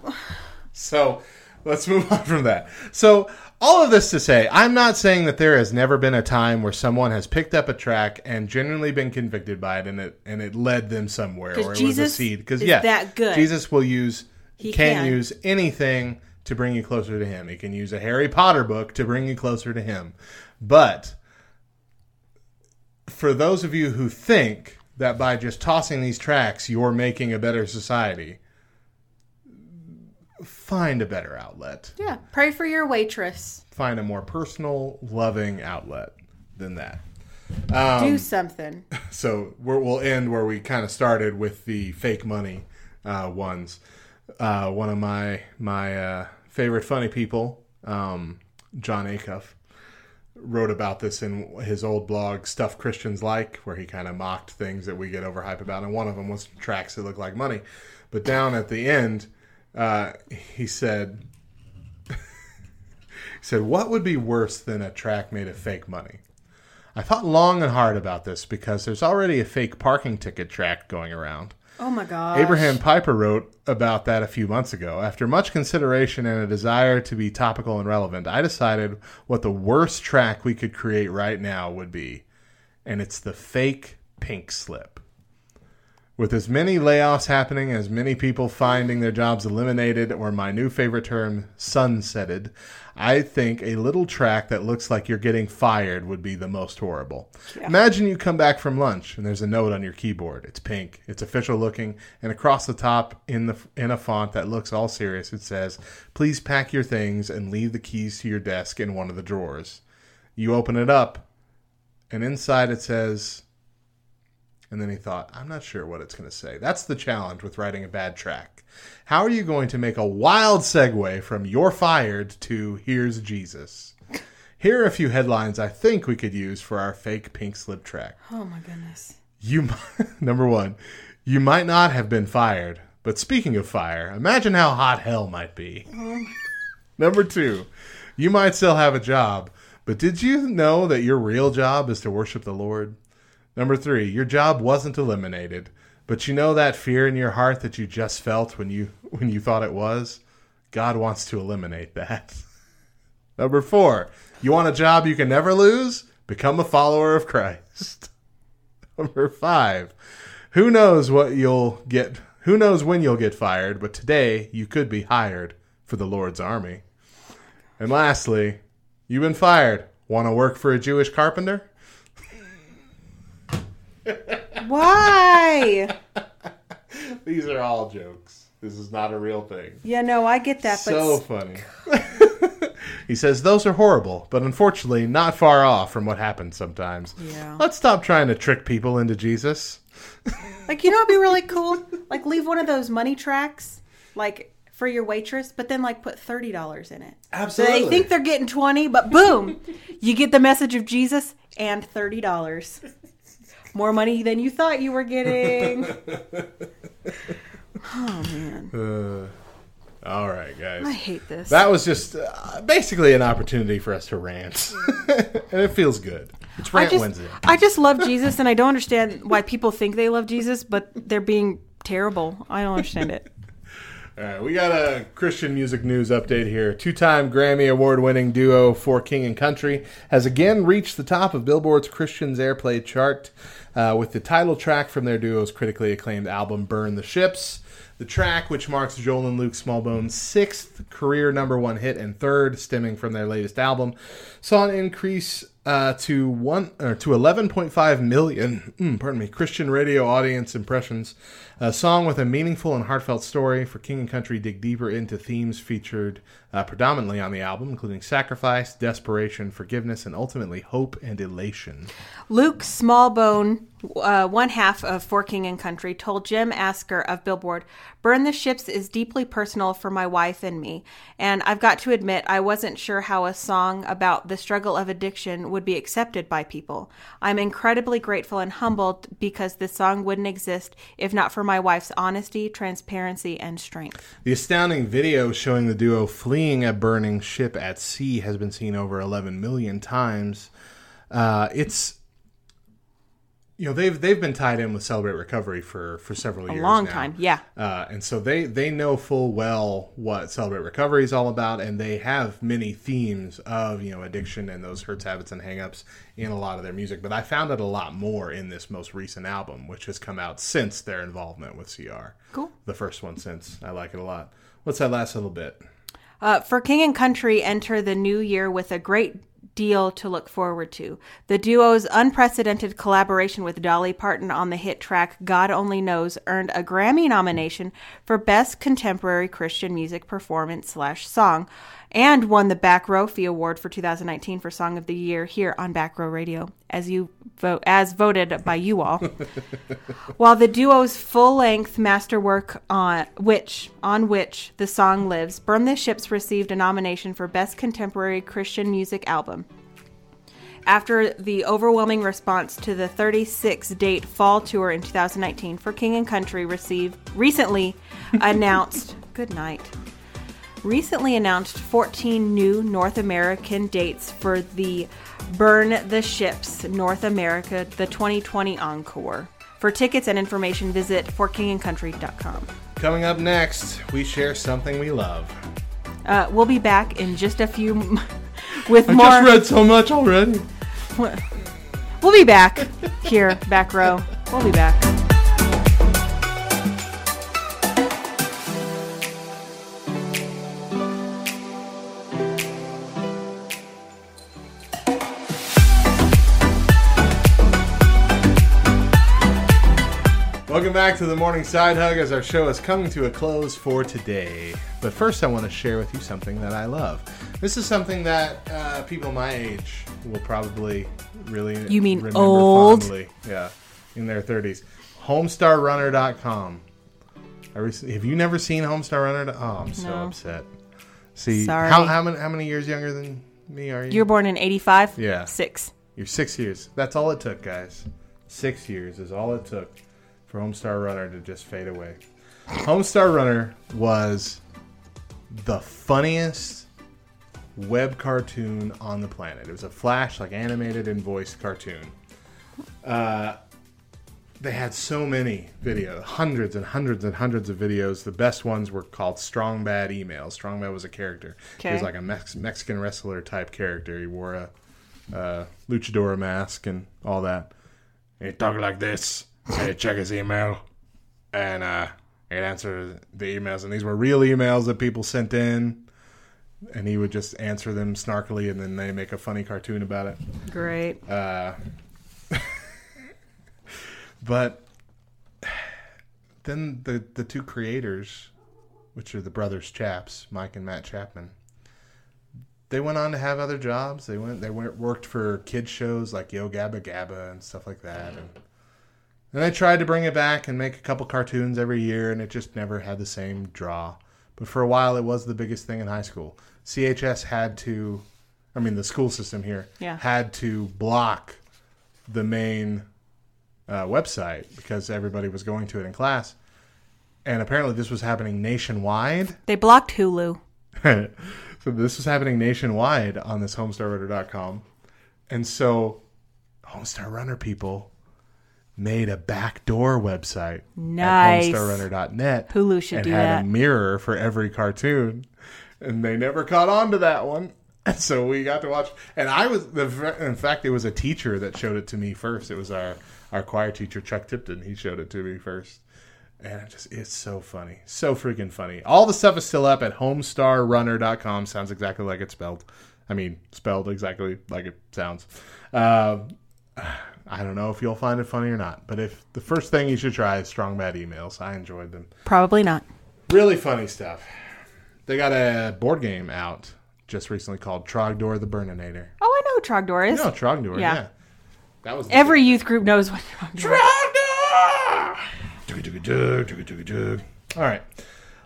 So let's move on from that. So all of this to say, I'm not saying that there has never been a time where someone has picked up a tract and genuinely been convicted by it, and it and it led them somewhere, or it was a Jesus seed. Because yeah, that good. Jesus will use He can, can. use anything to bring you closer to Him. He can use a Harry Potter book to bring you closer to Him, but for those of you who think that by just tossing these tracts you're making a better society, find a better outlet. Yeah, pray for your waitress. Find a more personal, loving outlet than that. Um, Do something. So we're, we'll end where we kind of started with the fake money uh, ones. Uh, one of my my uh, favorite funny people, um, Jon Acuff, wrote about this in his old blog "Stuff Christians Like," where he kind of mocked things that we get overhyped about, and one of them was tracts that look like money. But down at the end, uh, he said, "He said what would be worse than a tract made of fake money?" I thought long and hard about this because there's already a fake parking ticket tract going around. Oh my god. Abraham Piper wrote about that a few months ago. After much consideration and a desire to be topical and relevant, I decided what the worst tract we could create right now would be. And it's the fake pink slip. With as many layoffs happening, as many people finding their jobs eliminated, or my new favorite term, sunsetted, I think a little track that looks like you're getting fired would be the most horrible. Imagine you come back from lunch and there's a note on your keyboard. It's pink, it's official looking, and across the top in the in a font that looks all serious, it says, "Please pack your things and leave the keys to your desk in one of the drawers." You open it up, and inside it says, and then he thought, I'm not sure what it's going to say. That's the challenge with writing a bad tract. How are you going to make a wild segue from you're fired to here's Jesus? Here are a few headlines I think we could use for our fake pink slip tract. Oh my goodness. You number 1, you might not have been fired, but speaking of fire, imagine how hot hell might be. Oh number 2, you might still have a job, but did you know that your real job is to worship the Lord? Number three, your job wasn't eliminated, But you know that fear in your heart that you just felt when you when you thought it was? God wants to eliminate that. Number 4. You want a job you can never lose? Become a follower of Christ. Number 5. Who knows what you'll get who knows when you'll get fired, but today you could be hired for the Lord's army. And lastly, you've been fired. Want to work for a Jewish carpenter? Why? These are all jokes. This is not a real thing. yeah, no, I get that, but So funny. he says those are horrible, but unfortunately not far off from what happens sometimes. Yeah. Let's stop trying to trick people into Jesus. Like, you know it'd be really cool? Like, leave one of those money tracts, like for your waitress, but then like put thirty dollars in it. So they think they're getting twenty, but boom, you get the message of Jesus and thirty dollars. More money than you thought you were getting. Oh man, Uh, all right, guys. I hate this. That was just uh, basically an opportunity for us to rant, and it feels good. It's I Rant just, Wednesday. I just love Jesus, and I don't understand why people think they love Jesus, but they're being terrible. I don't understand it. All right, we got a Christian music news update here. Two-time Grammy award-winning duo For King and Country has again reached the top of Billboard's Christians Airplay chart uh, with the title track from their duo's critically acclaimed album "Burn the Ships." The track, which marks Joel and Luke Smallbone's sixth career number one hit and third, stemming from their latest album, saw an increase uh, to one or to 11.5 million, mm, pardon me, Christian radio audience impressions. A song with a meaningful and heartfelt story for King and Country dig deeper into themes featured uh, predominantly on the album, including sacrifice, desperation, forgiveness, and ultimately hope and elation. Luke Smallbone, uh, one half of For King and Country, told Jim Asker of Billboard, Burn the Ships is deeply personal for my wife and me. And I've got to admit, I wasn't sure how a song about the struggle of addiction would be accepted by people. I'm incredibly grateful and humbled because this song wouldn't exist if not for my wife's honesty, transparency, and strength. The astounding video showing the duo fleeing a burning ship at sea has been seen over 11 million times. Uh, it's you know they've they've been tied in with Celebrate Recovery for for several A years a long now. time, yeah. Uh, and so they they know full well what Celebrate Recovery is all about, and they have many themes of you know addiction and those hurts, habits, and hangups in a lot of their music. But I found it a lot more in this most recent album, which has come out since their involvement with CR. Cool. The first one since I like it a lot. What's that last little bit? Uh, for King and Country, enter the new year with a great deal to look forward to. The duo's unprecedented collaboration with Dolly Parton on the hit track God Only Knows earned a Grammy nomination for Best Contemporary Christian Music Performance slash Song and won the Back Row Fee Award for 2019 for Song of the Year here on Back Row Radio, as you vote as voted by you all. While the duo's full-length masterwork on which on which the song lives, Burn the Ships received a nomination for Best Contemporary Christian Music Album. After the overwhelming response to the 36-date fall tour in 2019, For King and Country received recently announced good night. Recently announced 14 new North American dates for the Burn the Ships North America the 2020 Encore. For tickets and information, visit forkingandcountry.com. Coming up next, we share something we love. Uh, we'll be back in just a few m- with I more. just read so much already. We'll be back here, back row. We'll be back. Back to the Morning Side Hug as our show is coming to a close for today. But first, I want to share with you something that I love. This is something that uh, people my age will probably really You mean remember old? fondly. Yeah, in their 30s. HomestarRunner.com. Have you never seen Homestar Runner? Oh, I'm so No. upset. See, Sorry. how, how many how many years younger than me are you? You were born in 85? Yeah. Six. You're six years. That's all it took, guys. Six years is all it took for Homestar Runner to just fade away. Homestar Runner was the funniest web cartoon on the planet. It was a flash, like animated and voiced cartoon. Uh, they had so many videos, hundreds and hundreds and hundreds of videos. The best ones were called Strong Bad Emails. Strong Bad was a character. He was like a Mex- Mexican wrestler type character. He wore a uh, luchador mask and all that. He talked like this. He'd check his email, and uh, he'd answer the emails. And these were real emails that people sent in, and he would just answer them snarkily, and then they make a funny cartoon about it. Great. Uh, but then the the two creators, which are the brothers Chaps, Mike and Matt Chapman, they went on to have other jobs. They went they went, worked for kids shows like Yo Gabba Gabba and stuff like that. And then I tried to bring it back and make a couple cartoons every year, and it just never had the same draw. But for a while, it was the biggest thing in high school. CHS had to, I mean, the school system here Yeah. had to block the main uh, website because everybody was going to it in class. And apparently, this was happening nationwide. They blocked Hulu. so this was happening nationwide on this homestarrunner.com. And so Homestar Runner people made a backdoor website Nice. at homestarrunner.net. Hulu should and do had that. a mirror for every cartoon. And they never caught on to that one. And so we got to watch. And I was, the, in fact, it was a teacher that showed it to me first. It was our, our choir teacher, Chuck Tipton. He showed it to me first. And it just, it's so funny. So freaking funny. All the stuff is still up at homestarrunner.com. Sounds exactly like it's spelled. I mean, spelled exactly like it sounds. Uh, I don't know if you'll find it funny or not, but if the first thing you should try is Strong Bad Emails, I enjoyed them. Probably not. Really funny stuff. They got a board game out just recently called Trogdor the Burninator. Oh, I know who Trogdor is. No, Trogdor, yeah. Yeah. That was Every youth group knows what Trogdor is. Trogdor! All right.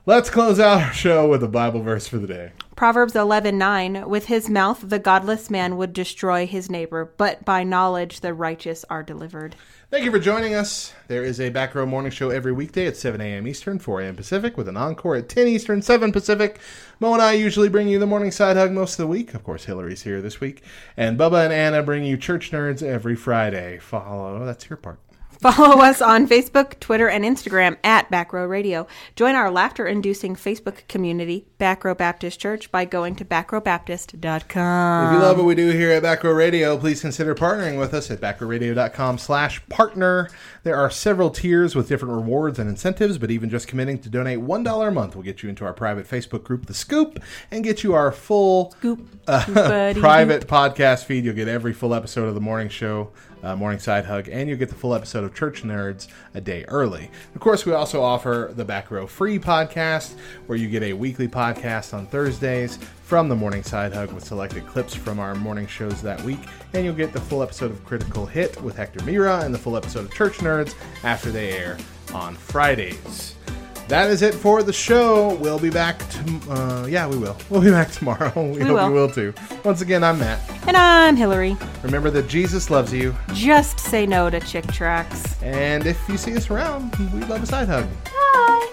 Let's close out our show with a Bible verse for the day. Proverbs 11:9 With his mouth the godless man would destroy his neighbor, but by knowledge the righteous are delivered. Thank you for joining us. There is a Back Row Morning Show every weekday at 7 a.m. Eastern, 4 a.m. Pacific, with an encore at 10 Eastern, 7 Pacific. Mo and I usually bring you the morning side hug most of the week. Of course, Hillary's here this week. And Bubba and Anna bring you Church Nerds every Friday. Follow, that's your part. Follow us on Facebook, Twitter, and Instagram at Backrow Radio. Join our laughter-inducing Facebook community, Backrow Baptist Church, by going to backrowbaptist.com. If you love what we do here at Back Row Radio, please consider partnering with us at backrowradio.com slash partner. There are several tiers with different rewards and incentives, but even just committing to donate $1 a month will get you into our private Facebook group, The Scoop, and get you our full Scoop, uh, private podcast feed. You'll get every full episode of the morning show, uh, Morning Side Hug, and you'll get the full episode of Church Nerds a day early. Of course, we also offer the Back Row Free podcast, where you get a weekly podcast on Thursdays from the Morning Side Hug with selected clips from our morning shows that week, and you'll get the full episode of Critical Hit with Hector Mira and the full episode of Church Nerds after they air on Fridays. That is it for the show. We'll be back. To, uh, yeah, we will. We'll be back tomorrow. We, hope will. you will too. Once again, I'm Matt. And I'm Hillary. Remember that Jesus loves you, Just say no to Chick tracts. and if you see us around, we'd love a side hug. Bye.